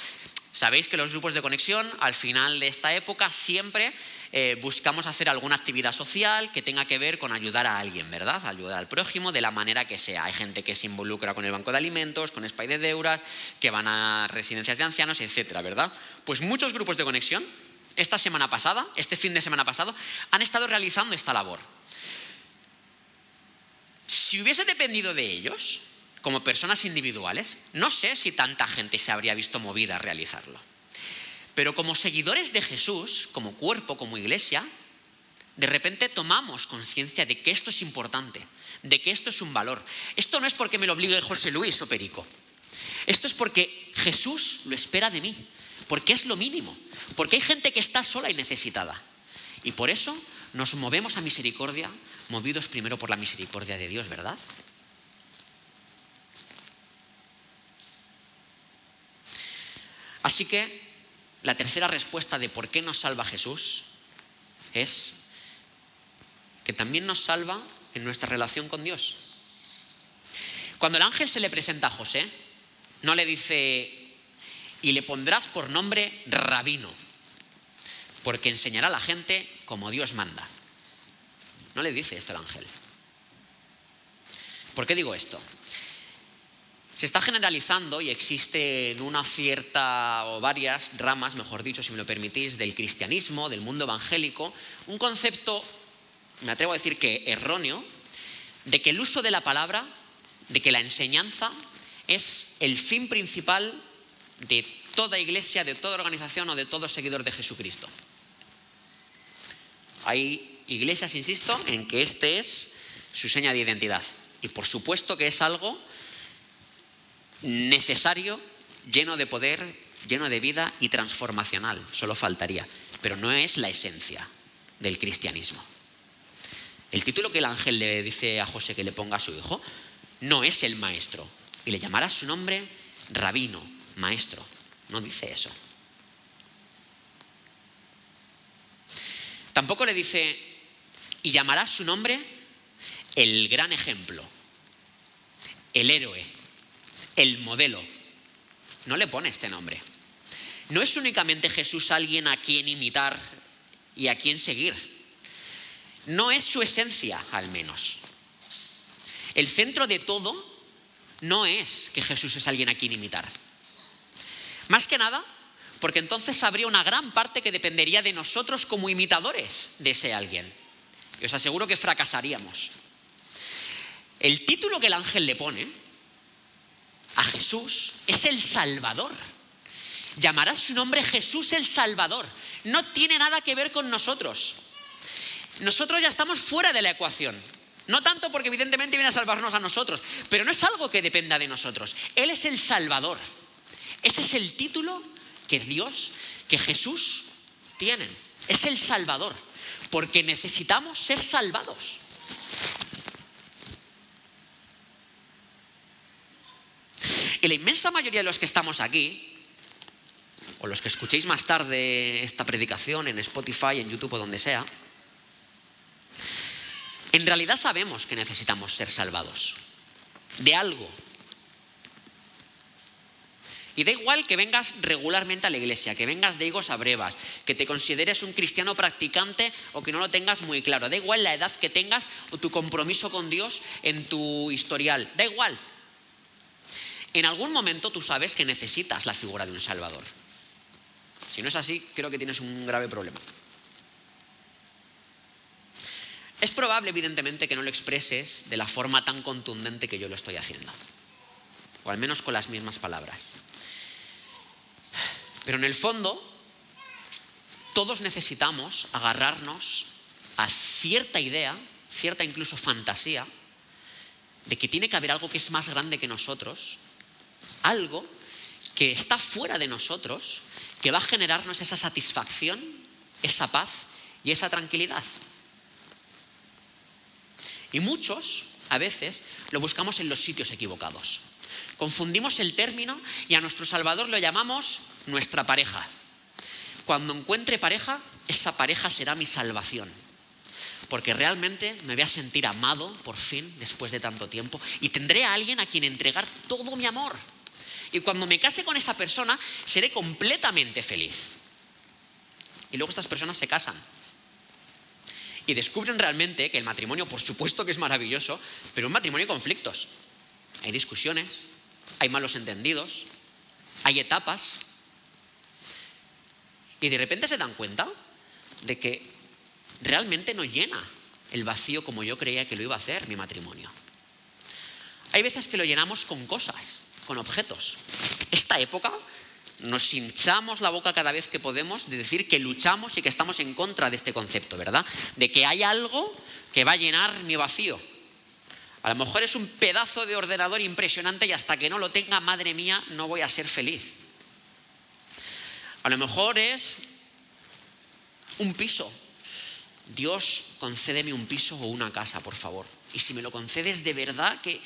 Sabéis que los grupos de conexión, al final de esta época, siempre eh, buscamos hacer alguna actividad social que tenga que ver con ayudar a alguien, ¿verdad? Ayudar al prójimo de la manera que sea. Hay gente que se involucra con el banco de alimentos, con Spy de Deuras, que van a residencias de ancianos, etcétera, ¿verdad? Pues muchos grupos de conexión esta semana pasada, este fin de semana pasado, han estado realizando esta labor. Si hubiese dependido de ellos, como personas individuales, no sé si tanta gente se habría visto movida a realizarlo. Pero como seguidores de Jesús, como cuerpo, como iglesia, de repente tomamos conciencia de que esto es importante, de que esto es un valor. Esto no es porque me lo obligue José Luis o Perico. Esto es porque Jesús lo espera de mí porque es lo mínimo, porque hay gente que está sola y necesitada. Y por eso nos movemos a misericordia, movidos primero por la misericordia de Dios, ¿verdad? Así que la tercera respuesta de por qué nos salva Jesús es que también nos salva en nuestra relación con Dios. Cuando el ángel se le presenta a José, no le dice, y le pondrás por nombre rabino, porque enseñará a la gente como Dios manda. No le dice esto el ángel. ¿Por qué digo esto? Se está generalizando y existe una cierta o varias ramas, mejor dicho, si me lo permitís, del cristianismo, del mundo evangélico, un concepto, me atrevo a decir que erróneo, de que el uso de la palabra, de que la enseñanza es el fin principal de toda iglesia, de toda organización o de todo seguidor de Jesucristo. Hay iglesias, insisto, en que este es su seña de identidad. Y por supuesto que es algo necesario, lleno de poder, lleno de vida y transformacional. Solo faltaría. Pero no es la esencia del cristianismo. El título que el ángel le dice a José que le ponga a su hijo no es el maestro. Y le llamará su nombre rabino, maestro. No dice eso. Tampoco le dice, y llamará su nombre el gran ejemplo, el héroe, el modelo. No le pone este nombre. No es únicamente Jesús alguien a quien imitar y a quien seguir. No es su esencia, al menos. El centro de todo no es que Jesús es alguien a quien imitar. Más que nada, porque entonces habría una gran parte que dependería de nosotros como imitadores de ese alguien. Y os aseguro que fracasaríamos. El título que el ángel le pone a Jesús es el Salvador. Llamará su nombre Jesús el Salvador. No tiene nada que ver con nosotros. Nosotros ya estamos fuera de la ecuación. No tanto porque evidentemente viene a salvarnos a nosotros, pero no es algo que dependa de nosotros. Él es el Salvador. Ese es el título que Dios, que Jesús tienen. Es el Salvador, porque necesitamos ser salvados. Y la inmensa mayoría de los que estamos aquí, o los que escuchéis más tarde esta predicación en Spotify, en YouTube o donde sea, en realidad sabemos que necesitamos ser salvados de algo. Y da igual que vengas regularmente a la iglesia, que vengas de higos a brevas, que te consideres un cristiano practicante o que no lo tengas muy claro. Da igual la edad que tengas o tu compromiso con Dios en tu historial. Da igual. En algún momento tú sabes que necesitas la figura de un Salvador. Si no es así, creo que tienes un grave problema. Es probable, evidentemente, que no lo expreses de la forma tan contundente que yo lo estoy haciendo, o al menos con las mismas palabras. Pero en el fondo, todos necesitamos agarrarnos a cierta idea, cierta incluso fantasía, de que tiene que haber algo que es más grande que nosotros, algo que está fuera de nosotros, que va a generarnos esa satisfacción, esa paz y esa tranquilidad. Y muchos, a veces, lo buscamos en los sitios equivocados. Confundimos el término y a nuestro Salvador lo llamamos nuestra pareja. Cuando encuentre pareja, esa pareja será mi salvación. Porque realmente me voy a sentir amado por fin después de tanto tiempo y tendré a alguien a quien entregar todo mi amor. Y cuando me case con esa persona, seré completamente feliz. Y luego estas personas se casan y descubren realmente que el matrimonio, por supuesto que es maravilloso, pero un matrimonio hay conflictos. Hay discusiones, hay malos entendidos, hay etapas. Y de repente se dan cuenta de que realmente no llena el vacío como yo creía que lo iba a hacer mi matrimonio. Hay veces que lo llenamos con cosas, con objetos. Esta época nos hinchamos la boca cada vez que podemos de decir que luchamos y que estamos en contra de este concepto, ¿verdad? De que hay algo que va a llenar mi vacío. A lo mejor es un pedazo de ordenador impresionante y hasta que no lo tenga, madre mía, no voy a ser feliz. A lo mejor es un piso Dios, concédeme un piso o una casa, por favor. Y si me lo concedes de verdad, que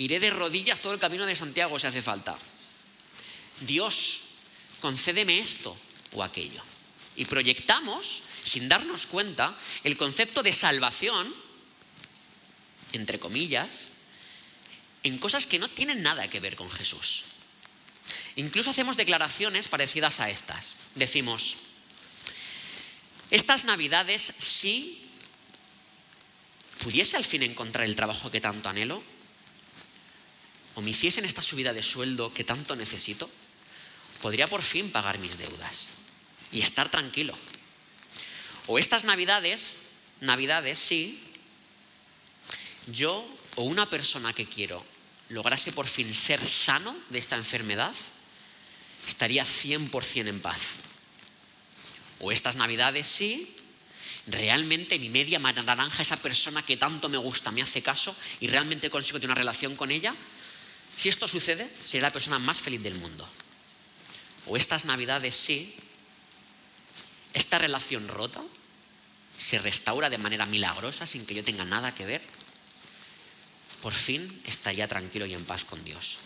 iré de rodillas todo el camino de Santiago si hace falta. Dios, concédeme esto o aquello. Y proyectamos, sin darnos cuenta, el concepto de salvación, entre comillas, en cosas que no tienen nada que ver con Jesús. Incluso hacemos declaraciones parecidas a estas. Decimos, estas navidades si pudiese al fin encontrar el trabajo que tanto anhelo, o me hiciesen esta subida de sueldo que tanto necesito, podría por fin pagar mis deudas y estar tranquilo. O estas navidades, navidades sí, yo o una persona que quiero lograse por fin ser sano de esta enfermedad, estaría 100% en paz. O estas navidades sí, realmente mi media naranja, esa persona que tanto me gusta, me hace caso y realmente consigo tener una relación con ella, si esto sucede, seré la persona más feliz del mundo. O estas navidades sí, esta relación rota se restaura de manera milagrosa sin que yo tenga nada que ver, por fin estaría tranquilo y en paz con Dios.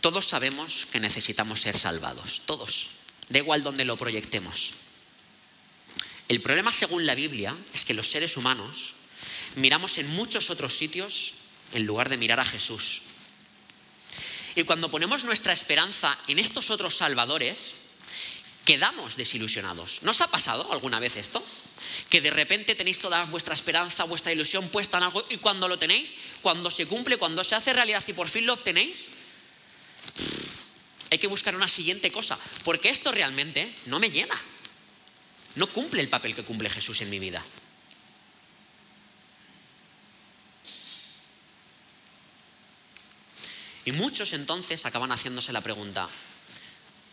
Todos sabemos que necesitamos ser salvados, todos, da igual donde lo proyectemos. El problema, según la Biblia, es que los seres humanos miramos en muchos otros sitios en lugar de mirar a Jesús. Y cuando ponemos nuestra esperanza en estos otros salvadores, quedamos desilusionados. ¿No os ha pasado alguna vez esto? Que de repente tenéis toda vuestra esperanza, vuestra ilusión puesta en algo y cuando lo tenéis, cuando se cumple, cuando se hace realidad y por fin lo obtenéis, hay que buscar una siguiente cosa, porque esto realmente no me llena. No cumple el papel que cumple Jesús en mi vida. Y muchos entonces acaban haciéndose la pregunta,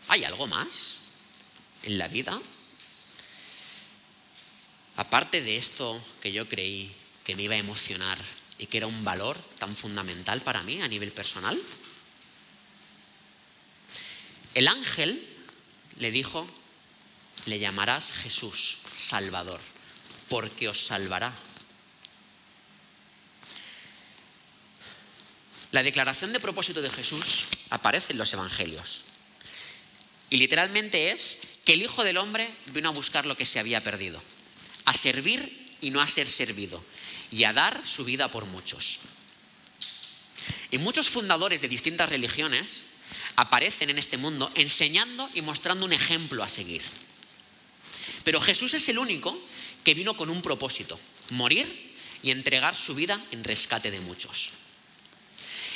¿hay algo más en la vida? Aparte de esto que yo creí que me iba a emocionar y que era un valor tan fundamental para mí a nivel personal. El ángel le dijo, le llamarás Jesús, Salvador, porque os salvará. La declaración de propósito de Jesús aparece en los Evangelios. Y literalmente es que el Hijo del Hombre vino a buscar lo que se había perdido, a servir y no a ser servido, y a dar su vida por muchos. Y muchos fundadores de distintas religiones aparecen en este mundo enseñando y mostrando un ejemplo a seguir. Pero Jesús es el único que vino con un propósito, morir y entregar su vida en rescate de muchos.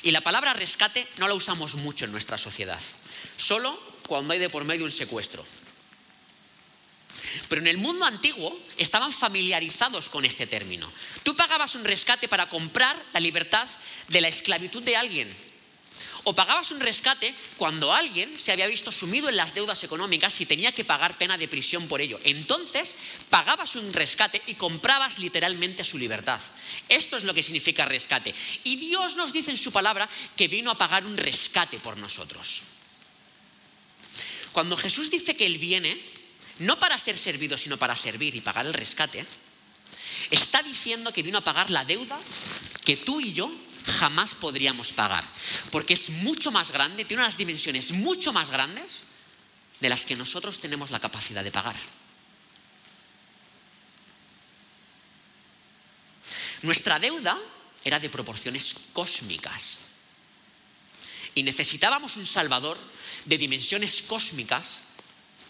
Y la palabra rescate no la usamos mucho en nuestra sociedad, solo cuando hay de por medio un secuestro. Pero en el mundo antiguo estaban familiarizados con este término. Tú pagabas un rescate para comprar la libertad de la esclavitud de alguien o pagabas un rescate cuando alguien se había visto sumido en las deudas económicas y tenía que pagar pena de prisión por ello. Entonces pagabas un rescate y comprabas literalmente su libertad. Esto es lo que significa rescate. Y Dios nos dice en su palabra que vino a pagar un rescate por nosotros. Cuando Jesús dice que Él viene, no para ser servido, sino para servir y pagar el rescate, está diciendo que vino a pagar la deuda que tú y yo jamás podríamos pagar, porque es mucho más grande, tiene unas dimensiones mucho más grandes de las que nosotros tenemos la capacidad de pagar. Nuestra deuda era de proporciones cósmicas y necesitábamos un Salvador de dimensiones cósmicas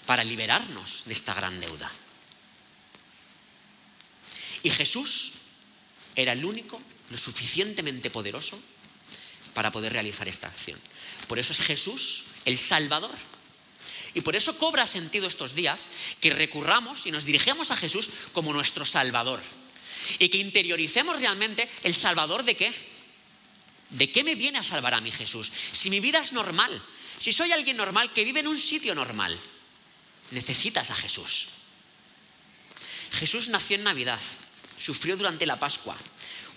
para liberarnos de esta gran deuda. Y Jesús era el único lo suficientemente poderoso para poder realizar esta acción. Por eso es Jesús el Salvador. Y por eso cobra sentido estos días que recurramos y nos dirigamos a Jesús como nuestro Salvador. Y que interioricemos realmente el Salvador de qué. ¿De qué me viene a salvar a mí Jesús? Si mi vida es normal, si soy alguien normal que vive en un sitio normal, necesitas a Jesús. Jesús nació en Navidad, sufrió durante la Pascua,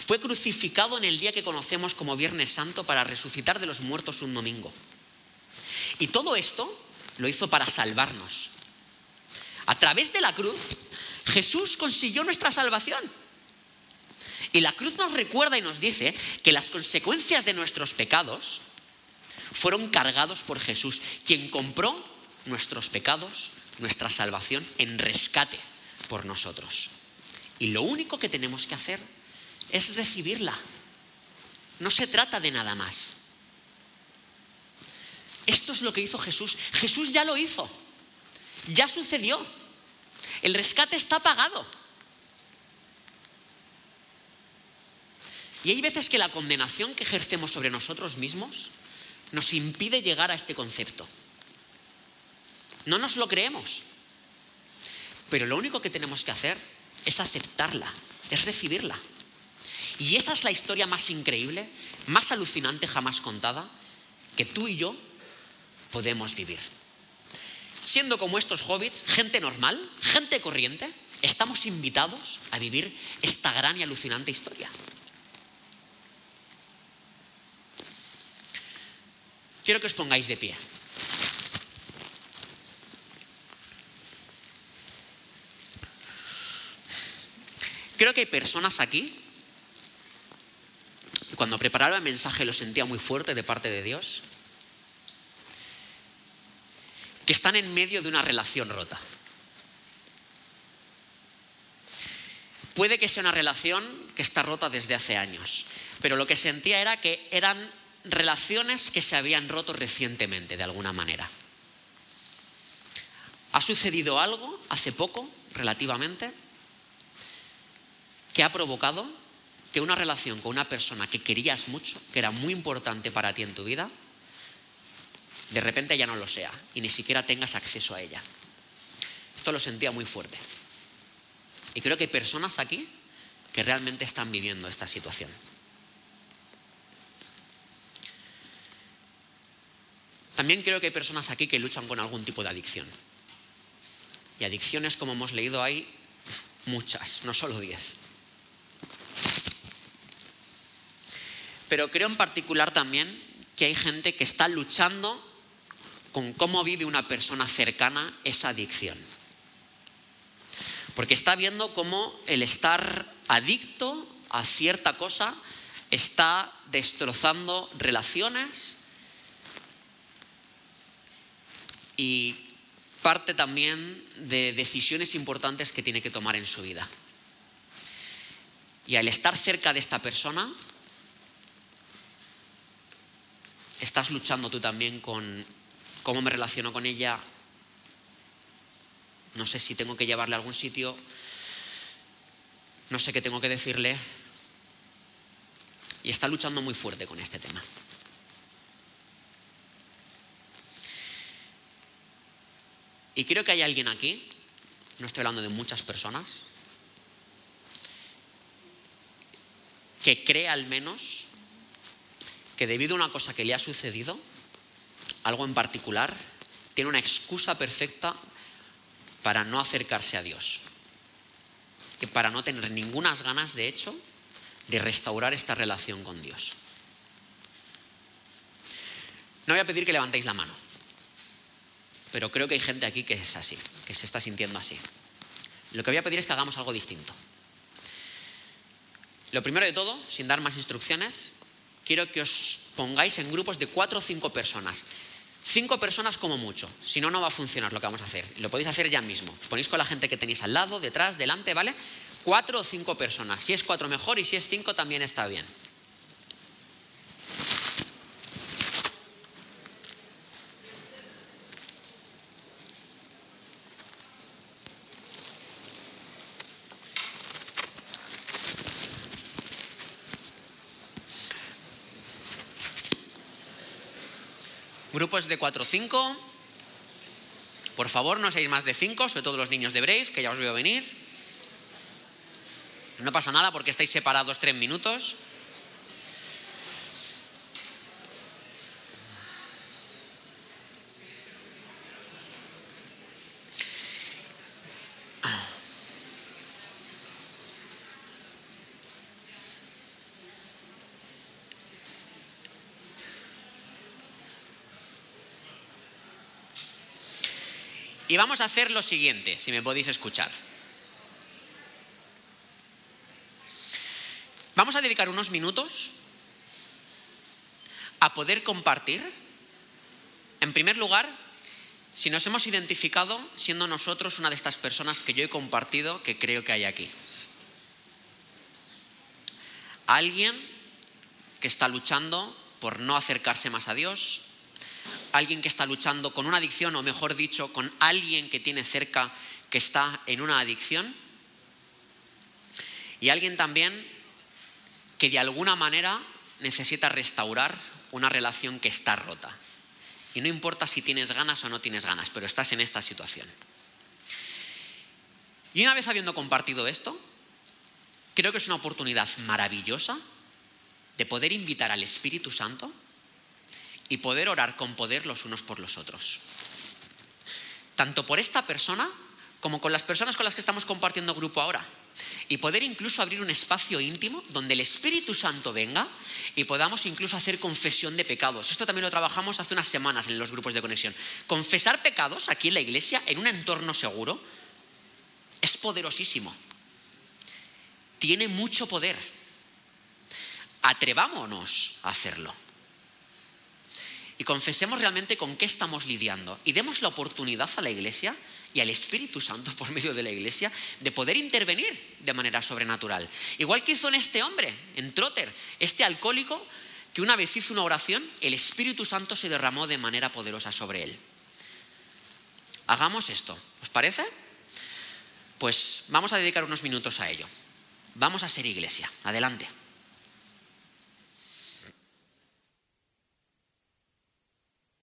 fue crucificado en el día que conocemos como Viernes Santo para resucitar de los muertos un domingo. Y todo esto lo hizo para salvarnos. A través de la cruz, Jesús consiguió nuestra salvación. Y la cruz nos recuerda y nos dice que las consecuencias de nuestros pecados fueron cargados por Jesús, quien compró nuestros pecados, nuestra salvación en rescate por nosotros. Y lo único que tenemos que hacer es recibirla. No se trata de nada más. Esto es lo que hizo Jesús. Jesús ya lo hizo. Ya sucedió. El rescate está pagado. Y hay veces que la condenación que ejercemos sobre nosotros mismos nos impide llegar a este concepto. No nos lo creemos. Pero lo único que tenemos que hacer es aceptarla, es recibirla. Y esa es la historia más increíble, más alucinante jamás contada, que tú y yo podemos vivir. Siendo como estos hobbits, gente normal, gente corriente, estamos invitados a vivir esta gran y alucinante historia. Quiero que os pongáis de pie. Creo que hay personas aquí, cuando preparaba el mensaje lo sentía muy fuerte de parte de Dios, que están en medio de una relación rota. Puede que sea una relación que está rota desde hace años, pero lo que sentía era que eran relaciones que se habían roto recientemente, de alguna manera. Ha sucedido algo hace poco, relativamente, que ha provocado que una relación con una persona que querías mucho, que era muy importante para ti en tu vida, de repente ya no lo sea y ni siquiera tengas acceso a ella. Esto lo sentía muy fuerte. Y creo que hay personas aquí que realmente están viviendo esta situación. También creo que hay personas aquí que luchan con algún tipo de adicción. Y adicciones, como hemos leído, hay muchas, no solo diez. Pero creo en particular también que hay gente que está luchando con cómo vive una persona cercana esa adicción. Porque está viendo cómo el estar adicto a cierta cosa está destrozando relaciones y parte también de decisiones importantes que tiene que tomar en su vida. Y al estar cerca de esta persona, estás luchando tú también con cómo me relaciono con ella. No sé si tengo que llevarle a algún sitio. No sé qué tengo que decirle. Y está luchando muy fuerte con este tema. Y creo que hay alguien aquí, no estoy hablando de muchas personas, que cree al menos que debido a una cosa que le ha sucedido, algo en particular, tiene una excusa perfecta para no acercarse a Dios. Y para no tener ninguna ganas, de hecho, de restaurar esta relación con Dios. No voy a pedir que levantéis la mano, pero creo que hay gente aquí que es así, que se está sintiendo así. Lo que voy a pedir es que hagamos algo distinto. Lo primero de todo, sin dar más instrucciones, quiero que os pongáis en grupos de cuatro o cinco personas. Cinco personas como mucho, si no, no va a funcionar lo que vamos a hacer. Lo podéis hacer ya mismo. Ponéis con la gente que tenéis al lado, detrás, delante, ¿vale? Cuatro o cinco personas. Si es cuatro mejor y si es cinco también está bien. Grupos de 4 o 5. Por favor, no seáis más de 5, sobre todo los niños de Brave, que ya os veo venir. No pasa nada porque estáis separados tres minutos. Y vamos a hacer lo siguiente, si me podéis escuchar. Vamos a dedicar unos minutos a poder compartir, en primer lugar, si nos hemos identificado siendo nosotros una de estas personas que yo he compartido que creo que hay aquí. Alguien que está luchando por no acercarse más a Dios, alguien que está luchando con una adicción, o mejor dicho, con alguien que tiene cerca que está en una adicción, y alguien también que de alguna manera necesita restaurar una relación que está rota. Y no importa si tienes ganas o no tienes ganas, pero estás en esta situación. Y una vez habiendo compartido esto, creo que es una oportunidad maravillosa de poder invitar al Espíritu Santo y poder orar con poder los unos por los otros. Tanto por esta persona como con las personas con las que estamos compartiendo grupo ahora y poder incluso abrir un espacio íntimo donde el Espíritu Santo venga y podamos incluso hacer confesión de pecados. Esto también lo trabajamos hace unas semanas en los grupos de conexión. Confesar pecados aquí en la iglesia, en un entorno seguro, es poderosísimo. Tiene mucho poder. Atrevámonos a hacerlo. Y confesemos realmente con qué estamos lidiando. Y demos la oportunidad a la iglesia y al Espíritu Santo por medio de la Iglesia de poder intervenir de manera sobrenatural. Igual que hizo en este hombre, en Trotter, este alcohólico, que una vez hizo una oración, el Espíritu Santo se derramó de manera poderosa sobre él. Hagamos esto, ¿os parece? Pues vamos a dedicar unos minutos a ello. Vamos a ser iglesia. Adelante.